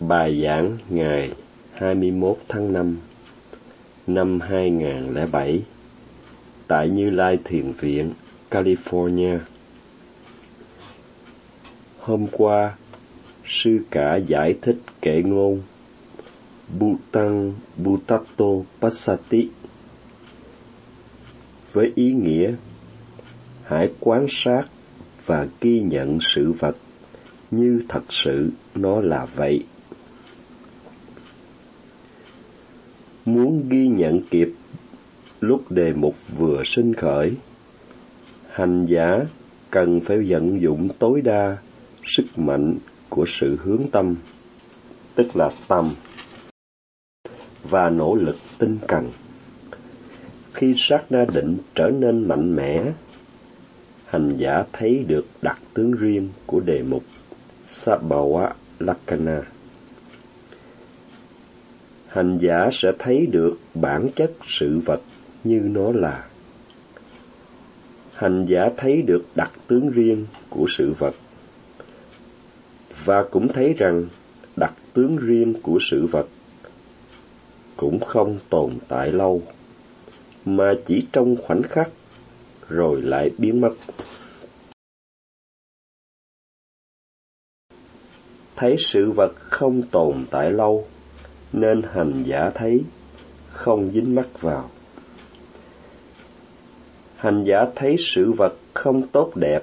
Bài giảng ngày 21 tháng 5 năm 2007 tại Như Lai Thiền Viện, California. Hôm qua, sư cả giải thích kệ ngôn Butang Butato Passati với ý nghĩa hãy quan sát và ghi nhận sự vật như thật sự nó là vậy. Muốn ghi nhận kịp lúc đề mục vừa sinh khởi, hành giả cần phải vận dụng tối đa sức mạnh của sự hướng tâm, tức là tâm, và nỗ lực tinh cần. Khi sát na định trở nên mạnh mẽ, hành giả thấy được đặc tướng riêng của đề mục Sabhawa Lakana. Hành giả sẽ thấy được bản chất sự vật như nó là. Hành giả thấy được đặc tướng riêng của sự vật và cũng thấy rằng đặc tướng riêng của sự vật cũng không tồn tại lâu, mà chỉ trong khoảnh khắc rồi lại biến mất thấy sự vật không tồn tại lâu nên hành giả thấy, không dính mắc vào. Hành giả thấy sự vật không tốt đẹp,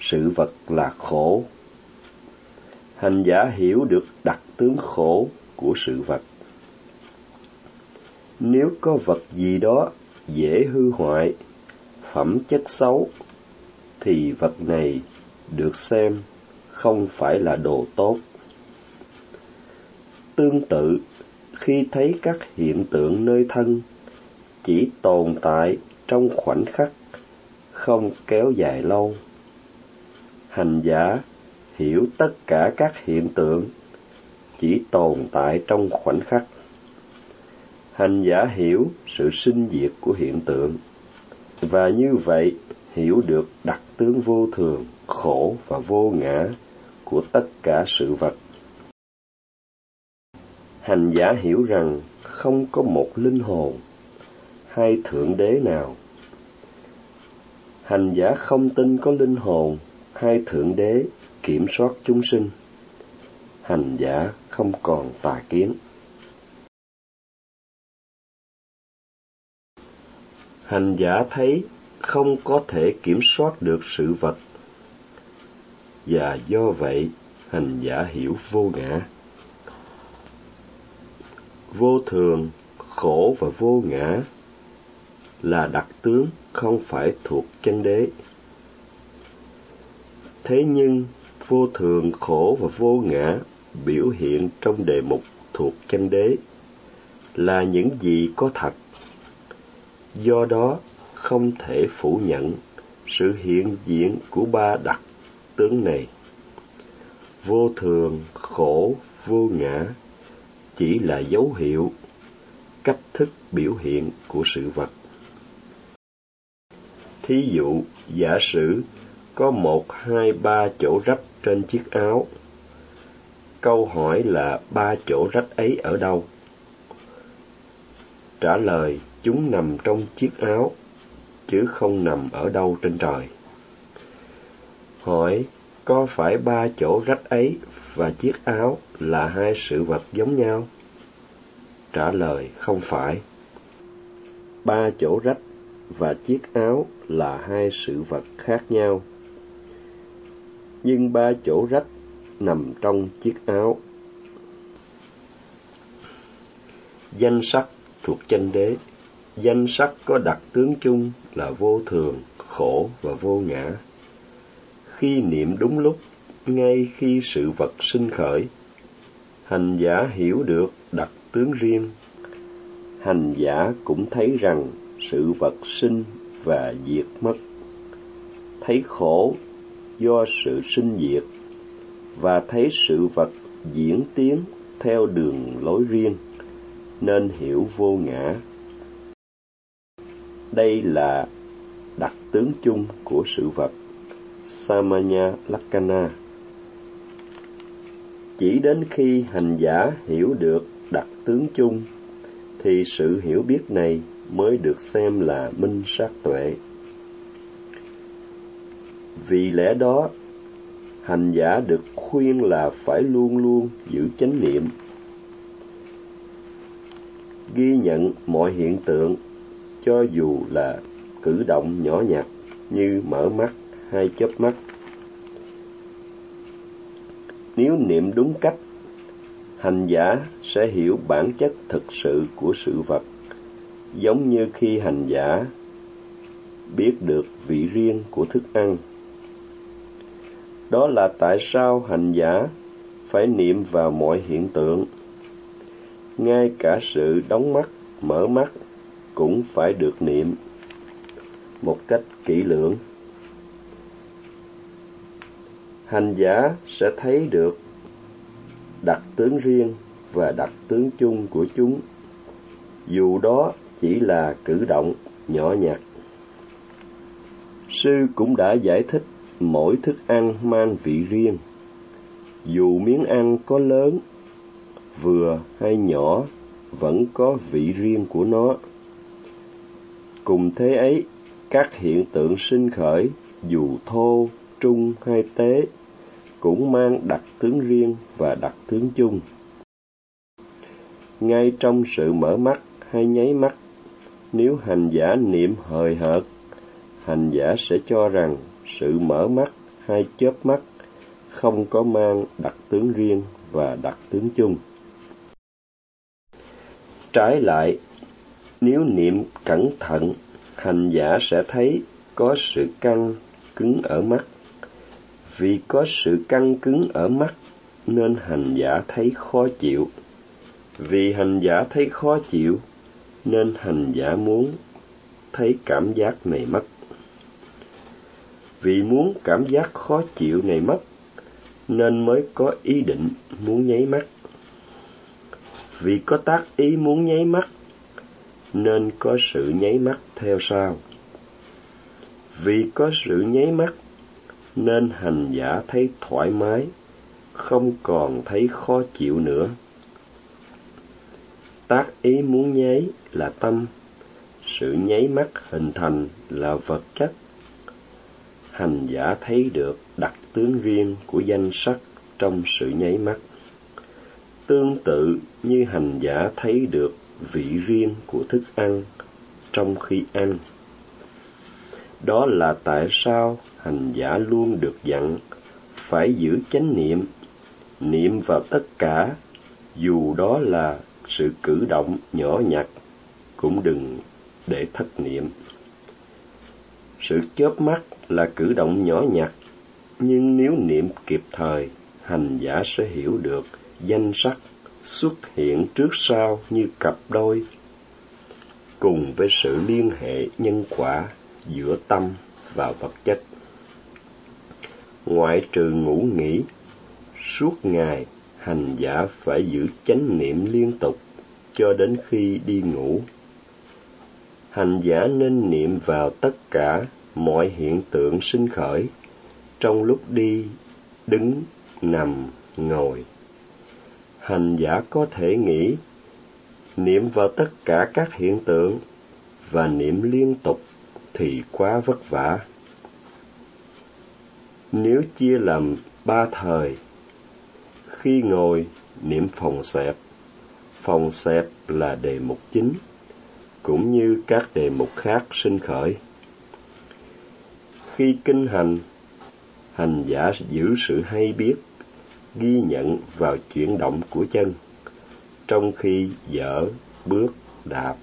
sự vật là khổ. Hành giả hiểu được đặc tướng khổ của sự vật. Nếu có vật gì đó dễ hư hoại, phẩm chất xấu, thì vật này được xem không phải là đồ tốt tương tự, khi thấy các hiện tượng nơi thân chỉ tồn tại trong khoảnh khắc, không kéo dài lâu. Hành giả hiểu tất cả các hiện tượng chỉ tồn tại trong khoảnh khắc. Hành giả hiểu sự sinh diệt của hiện tượng và như vậy hiểu được đặc tướng vô thường, khổ và vô ngã của tất cả sự vật hành giả hiểu rằng không có một linh hồn hay thượng đế nào. Hành giả không tin có linh hồn hay thượng đế kiểm soát chúng sinh. Hành giả không còn tà kiến. Hành giả thấy không có thể kiểm soát được sự vật. Và do vậy, hành giả hiểu vô ngã vô thường, khổ và vô ngã là đặc tướng không phải thuộc chân đế. Thế nhưng, vô thường, khổ và vô ngã biểu hiện trong đề mục thuộc chân đế là những gì có thật. Do đó, không thể phủ nhận sự hiện diện của ba đặc tướng này. Vô thường, khổ, vô ngã chỉ là dấu hiệu, cách thức biểu hiện của sự vật. Thí dụ, giả sử có một, hai, ba chỗ rách trên chiếc áo. Câu hỏi là ba chỗ rách ấy ở đâu? Trả lời, chúng nằm trong chiếc áo, chứ không nằm ở đâu trên trời. Hỏi có phải ba chỗ rách ấy và chiếc áo là hai sự vật giống nhau? Trả lời, không phải. Ba chỗ rách và chiếc áo là hai sự vật khác nhau. Nhưng ba chỗ rách nằm trong chiếc áo. Danh sắc thuộc chân đế. Danh sắc có đặc tướng chung là vô thường, khổ và vô ngã khi niệm đúng lúc, ngay khi sự vật sinh khởi. Hành giả hiểu được đặc tướng riêng. Hành giả cũng thấy rằng sự vật sinh và diệt mất. Thấy khổ do sự sinh diệt và thấy sự vật diễn tiến theo đường lối riêng, nên hiểu vô ngã. Đây là đặc tướng chung của sự vật samanya Lakana chỉ đến khi hành giả hiểu được đặc tướng chung, thì sự hiểu biết này mới được xem là minh sát tuệ. Vì lẽ đó, hành giả được khuyên là phải luôn luôn giữ chánh niệm. Ghi nhận mọi hiện tượng, cho dù là cử động nhỏ nhặt như mở mắt hay chớp mắt. Nếu niệm đúng cách, hành giả sẽ hiểu bản chất thực sự của sự vật, giống như khi hành giả biết được vị riêng của thức ăn. Đó là tại sao hành giả phải niệm vào mọi hiện tượng. Ngay cả sự đóng mắt, mở mắt cũng phải được niệm một cách kỹ lưỡng hành giả sẽ thấy được đặc tướng riêng và đặc tướng chung của chúng. Dù đó chỉ là cử động nhỏ nhặt. Sư cũng đã giải thích mỗi thức ăn mang vị riêng. Dù miếng ăn có lớn, vừa hay nhỏ, vẫn có vị riêng của nó. Cùng thế ấy, các hiện tượng sinh khởi dù thô, trung hay tế cũng mang đặc tướng riêng và đặc tướng chung. Ngay trong sự mở mắt hay nháy mắt, nếu hành giả niệm hời hợt, hành giả sẽ cho rằng sự mở mắt hay chớp mắt không có mang đặc tướng riêng và đặc tướng chung. Trái lại, nếu niệm cẩn thận, hành giả sẽ thấy có sự căng, cứng ở mắt vì có sự căng cứng ở mắt nên hành giả thấy khó chịu. Vì hành giả thấy khó chịu, nên hành giả muốn thấy cảm giác này mất. Vì muốn cảm giác khó chịu này mất, nên mới có ý định muốn nháy mắt. Vì có tác ý muốn nháy mắt, nên có sự nháy mắt theo sau. Vì có sự nháy mắt nên hành giả thấy thoải mái, không còn thấy khó chịu nữa. Tác ý muốn nháy là tâm, sự nháy mắt hình thành là vật chất. Hành giả thấy được đặc tướng riêng của danh sắc trong sự nháy mắt. Tương tự như hành giả thấy được vị riêng của thức ăn trong khi ăn đó là tại sao hành giả luôn được dặn phải giữ chánh niệm niệm vào tất cả, dù đó là sự cử động nhỏ nhặt, cũng đừng để thất niệm. Sự chớp mắt là cử động nhỏ nhặt, nhưng nếu niệm kịp thời, hành giả sẽ hiểu được danh sắc xuất hiện trước sau như cặp đôi cùng với sự liên hệ nhân quả giữa tâm và vật chất. Ngoại trừ ngủ nghỉ, suốt ngày hành giả phải giữ chánh niệm liên tục cho đến khi đi ngủ. Hành giả nên niệm vào tất cả mọi hiện tượng sinh khởi, trong lúc đi, đứng, nằm, ngồi. Hành giả có thể nghĩ, niệm vào tất cả các hiện tượng và niệm liên tục thì quá vất vả. Nếu chia làm ba thời, khi ngồi niệm phòng xẹp phòng xẹp là đề mục chính, cũng như các đề mục khác sinh khởi. Khi kinh hành hành giả giữ sự hay biết, ghi nhận vào chuyển động của chân, trong khi dở, bước, đạp.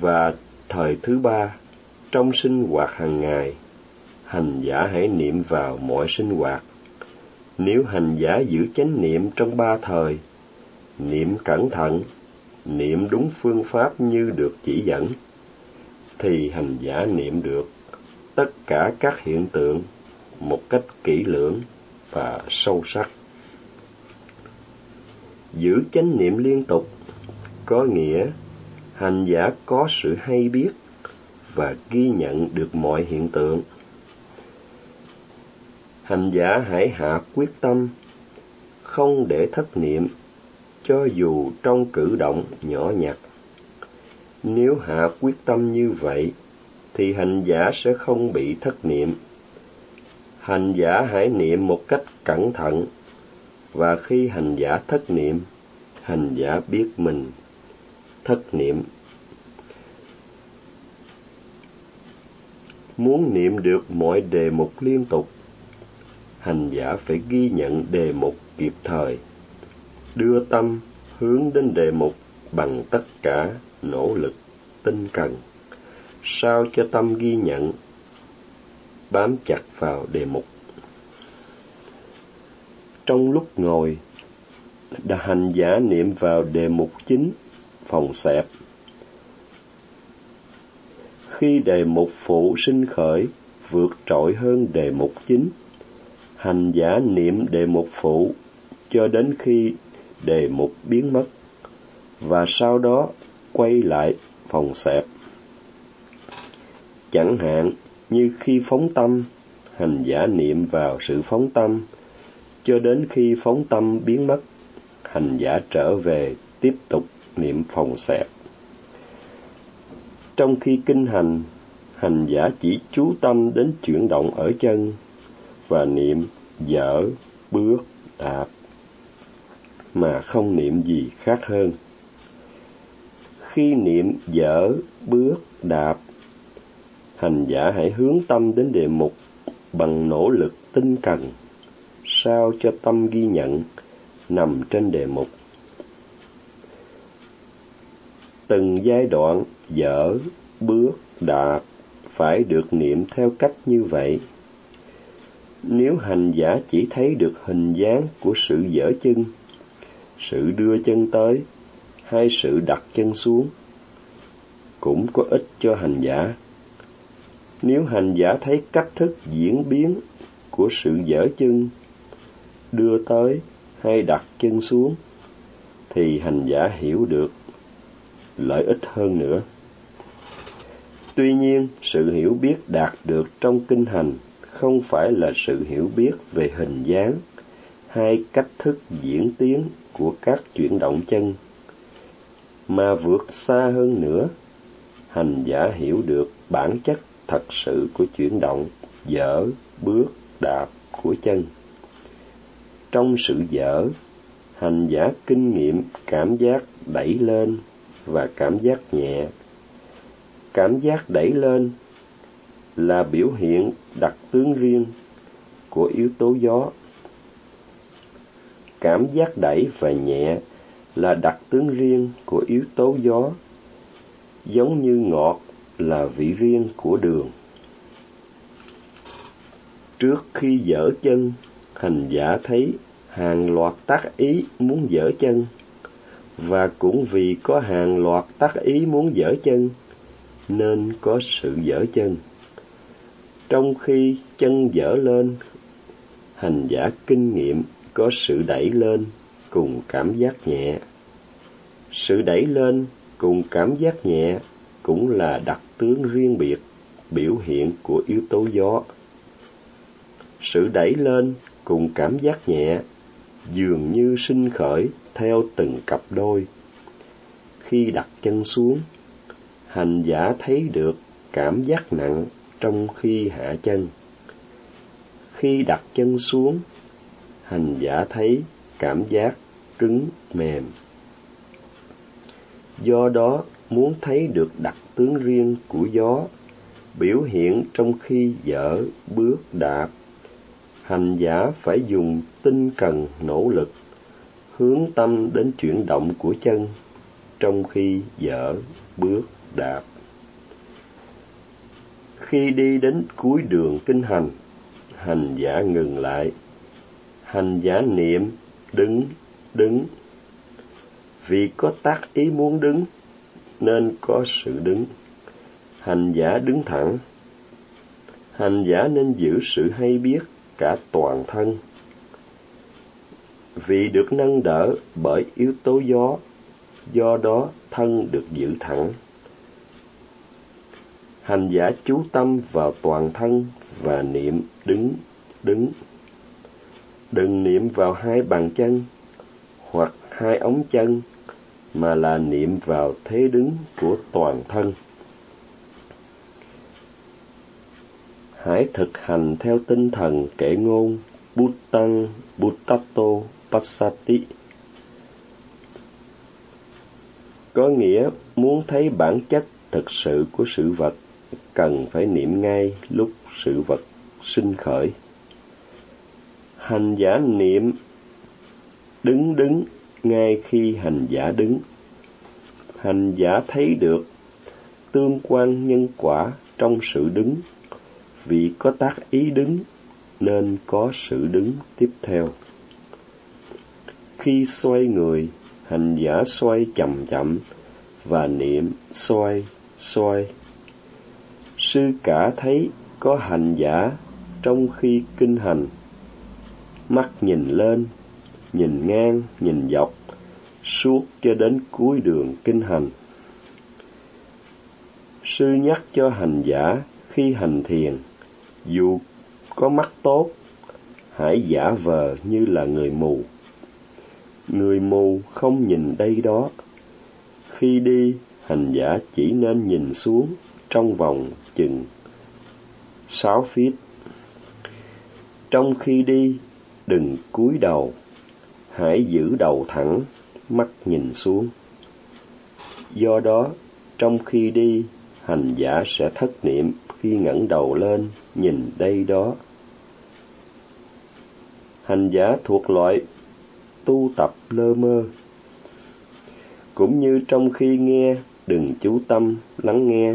Và thời thứ ba, trong sinh hoạt hàng ngày, hành giả hãy niệm vào mọi sinh hoạt. Nếu hành giả giữ chánh niệm trong ba thời, niệm cẩn thận, niệm đúng phương pháp như được chỉ dẫn, thì hành giả niệm được tất cả các hiện tượng một cách kỹ lưỡng và sâu sắc. Giữ chánh niệm liên tục có nghĩa hành giả có sự hay biết và ghi nhận được mọi hiện tượng hành giả hãy hạ quyết tâm, không để thất niệm, cho dù trong cử động nhỏ nhặt. Nếu hạ quyết tâm như vậy, thì hành giả sẽ không bị thất niệm. Hành giả hãy niệm một cách cẩn thận, và khi hành giả thất niệm, hành giả biết mình thất niệm. Muốn niệm được mọi đề mục liên tục, hành giả phải ghi nhận đề mục kịp thời, đưa tâm hướng đến đề mục bằng tất cả nỗ lực tinh cần, sao cho tâm ghi nhận, bám chặt vào đề mục. Trong lúc ngồi, đã hành giả niệm vào đề mục chính, phòng xẹp. Khi đề mục phụ sinh khởi vượt trội hơn đề mục chính, hành giả niệm đề mục phụ cho đến khi đề mục biến mất và sau đó quay lại phòng xẹp. Chẳng hạn như khi phóng tâm, hành giả niệm vào sự phóng tâm cho đến khi phóng tâm biến mất, hành giả trở về tiếp tục niệm phòng xẹp. Trong khi kinh hành, hành giả chỉ chú tâm đến chuyển động ở chân và niệm dở, bước, đạp, mà không niệm gì khác hơn. Khi niệm dở, bước, đạp, hành giả hãy hướng tâm đến đề mục bằng nỗ lực tinh cần, sao cho tâm ghi nhận nằm trên đề mục. Từng giai đoạn dở, bước, đạt phải được niệm theo cách như vậy nếu hành giả chỉ thấy được hình dáng của sự dở chân, sự đưa chân tới hay sự đặt chân xuống, cũng có ích cho hành giả. Nếu hành giả thấy cách thức diễn biến của sự dở chân, đưa tới hay đặt chân xuống, thì hành giả hiểu được lợi ích hơn nữa. Tuy nhiên, sự hiểu biết đạt được trong kinh hành không phải là sự hiểu biết về hình dáng hay cách thức diễn tiến của các chuyển động chân mà vượt xa hơn nữa hành giả hiểu được bản chất thật sự của chuyển động dở bước đạp của chân trong sự dở hành giả kinh nghiệm cảm giác đẩy lên và cảm giác nhẹ cảm giác đẩy lên là biểu hiện đặc tướng riêng của yếu tố gió. Cảm giác đẩy và nhẹ là đặc tướng riêng của yếu tố gió, giống như ngọt là vị riêng của đường. Trước khi dở chân, hành giả thấy hàng loạt tác ý muốn dở chân, và cũng vì có hàng loạt tác ý muốn dở chân, nên có sự dở chân. Trong khi chân dở lên hành giả kinh nghiệm có sự đẩy lên cùng cảm giác nhẹ. Sự đẩy lên cùng cảm giác nhẹ cũng là đặc tướng riêng biệt biểu hiện của yếu tố gió. Sự đẩy lên cùng cảm giác nhẹ dường như sinh khởi theo từng cặp đôi khi đặt chân xuống hành giả thấy được cảm giác nặng trong khi hạ chân. Khi đặt chân xuống, hành giả thấy cảm giác cứng mềm. Do đó, muốn thấy được đặc tướng riêng của gió, biểu hiện trong khi dở bước đạp, hành giả phải dùng tinh cần nỗ lực, hướng tâm đến chuyển động của chân trong khi dở bước đạp. Khi đi đến cuối đường kinh hành, hành giả ngừng lại. Hành giả niệm, đứng, đứng. Vì có tác ý muốn đứng, nên có sự đứng. Hành giả đứng thẳng. Hành giả nên giữ sự hay biết cả toàn thân. Vì được nâng đỡ bởi yếu tố gió, do đó thân được giữ thẳng. Hành giả chú tâm vào toàn thân và niệm đứng đứng. Đừng niệm vào hai bàn chân hoặc hai ống chân mà là niệm vào thế đứng của toàn thân. Hãy thực hành theo tinh thần kệ ngôn Bhutan có nghĩa muốn thấy bản chất thực sự của sự vật, cần phải niệm ngay lúc sự vật sinh khởi. Hành giả niệm, đứng đứng ngay khi hành giả đứng. Hành giả thấy được tương quan nhân quả trong sự đứng. Vì có tác ý đứng, nên có sự đứng tiếp theo khi xoay người, hành giả xoay chậm chậm và niệm xoay xoay. Sư cả thấy có hành giả trong khi kinh hành. Mắt nhìn lên, nhìn ngang, nhìn dọc, suốt cho đến cuối đường kinh hành. Sư nhắc cho hành giả khi hành thiền, dù có mắt tốt, hãy giả vờ như là người mù người mù không nhìn đây đó. Khi đi, hành giả chỉ nên nhìn xuống trong vòng chừng sáu feet. Trong khi đi, đừng cúi đầu, hãy giữ đầu thẳng, mắt nhìn xuống. Do đó, trong khi đi, hành giả sẽ thất niệm khi ngẩng đầu lên nhìn đây đó. Hành giả thuộc loại tu tập lơ mơ. Cũng như trong khi nghe, đừng chú tâm lắng nghe.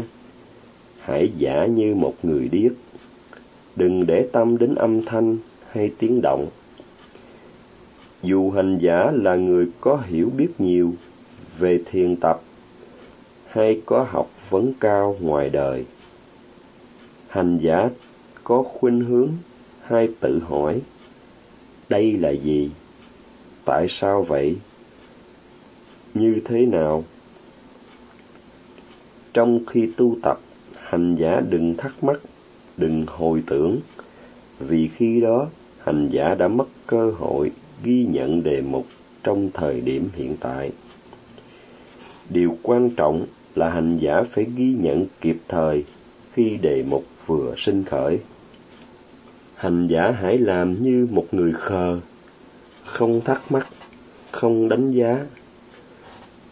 Hãy giả như một người điếc. Đừng để tâm đến âm thanh hay tiếng động. Dù hành giả là người có hiểu biết nhiều về thiền tập hay có học vấn cao ngoài đời, hành giả có khuynh hướng hay tự hỏi đây là gì? Tại sao vậy? Như thế nào? Trong khi tu tập, hành giả đừng thắc mắc, đừng hồi tưởng. Vì khi đó, hành giả đã mất cơ hội ghi nhận đề mục trong thời điểm hiện tại. Điều quan trọng là hành giả phải ghi nhận kịp thời khi đề mục vừa sinh khởi. Hành giả hãy làm như một người khờ không thắc mắc, không đánh giá.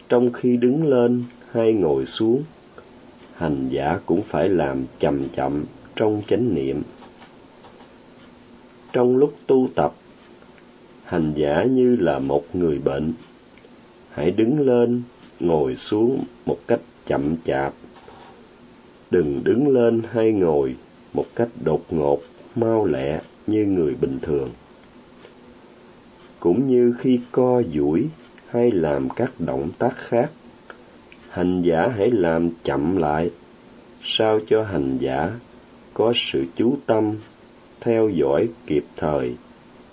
Trong khi đứng lên hay ngồi xuống, hành giả cũng phải làm chậm chậm trong chánh niệm. Trong lúc tu tập, hành giả như là một người bệnh. Hãy đứng lên, ngồi xuống một cách chậm chạp. Đừng đứng lên hay ngồi một cách đột ngột, mau lẹ như người bình thường cũng như khi co duỗi hay làm các động tác khác. Hành giả hãy làm chậm lại, sao cho hành giả có sự chú tâm theo dõi kịp thời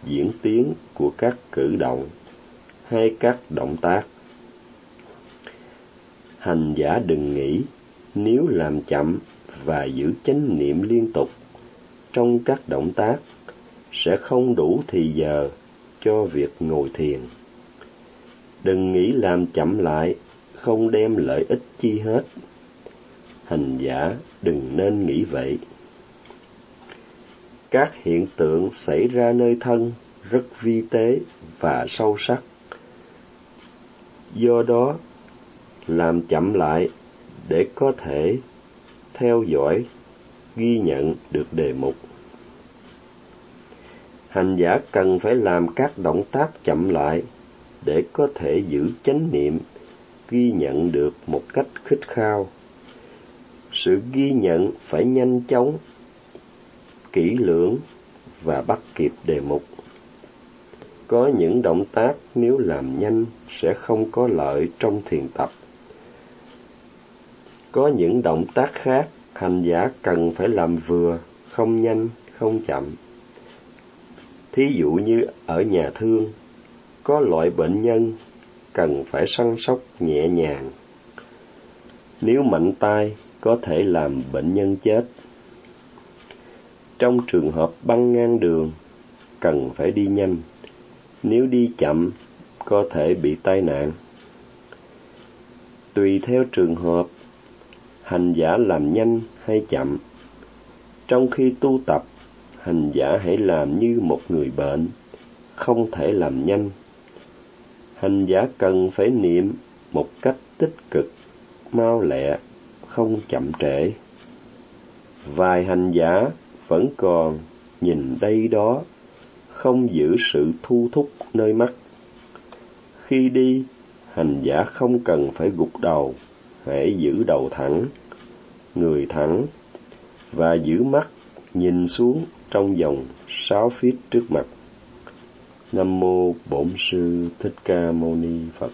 diễn tiến của các cử động hay các động tác. Hành giả đừng nghĩ nếu làm chậm và giữ chánh niệm liên tục trong các động tác sẽ không đủ thì giờ cho việc ngồi thiền. Đừng nghĩ làm chậm lại, không đem lợi ích chi hết. Hành giả đừng nên nghĩ vậy. Các hiện tượng xảy ra nơi thân rất vi tế và sâu sắc. Do đó, làm chậm lại để có thể theo dõi, ghi nhận được đề mục hành giả cần phải làm các động tác chậm lại để có thể giữ chánh niệm, ghi nhận được một cách khích khao. Sự ghi nhận phải nhanh chóng, kỹ lưỡng và bắt kịp đề mục. Có những động tác nếu làm nhanh sẽ không có lợi trong thiền tập. Có những động tác khác, hành giả cần phải làm vừa, không nhanh, không chậm thí dụ như ở nhà thương có loại bệnh nhân cần phải săn sóc nhẹ nhàng nếu mạnh tay có thể làm bệnh nhân chết trong trường hợp băng ngang đường cần phải đi nhanh. Nếu đi chậm, có thể bị tai nạn. Tùy theo trường hợp, hành giả làm nhanh hay chậm. Trong khi tu tập, hành giả hãy làm như một người bệnh, không thể làm nhanh. Hành giả cần phải niệm một cách tích cực, mau lẹ, không chậm trễ. Vài hành giả vẫn còn nhìn đây đó, không giữ sự thu thúc nơi mắt. Khi đi, hành giả không cần phải gục đầu, hãy giữ đầu thẳng, người thẳng, và giữ mắt nhìn xuống trong vòng sáu feet trước mặt. Nam mô Bổn sư Thích Ca Mâu Ni Phật.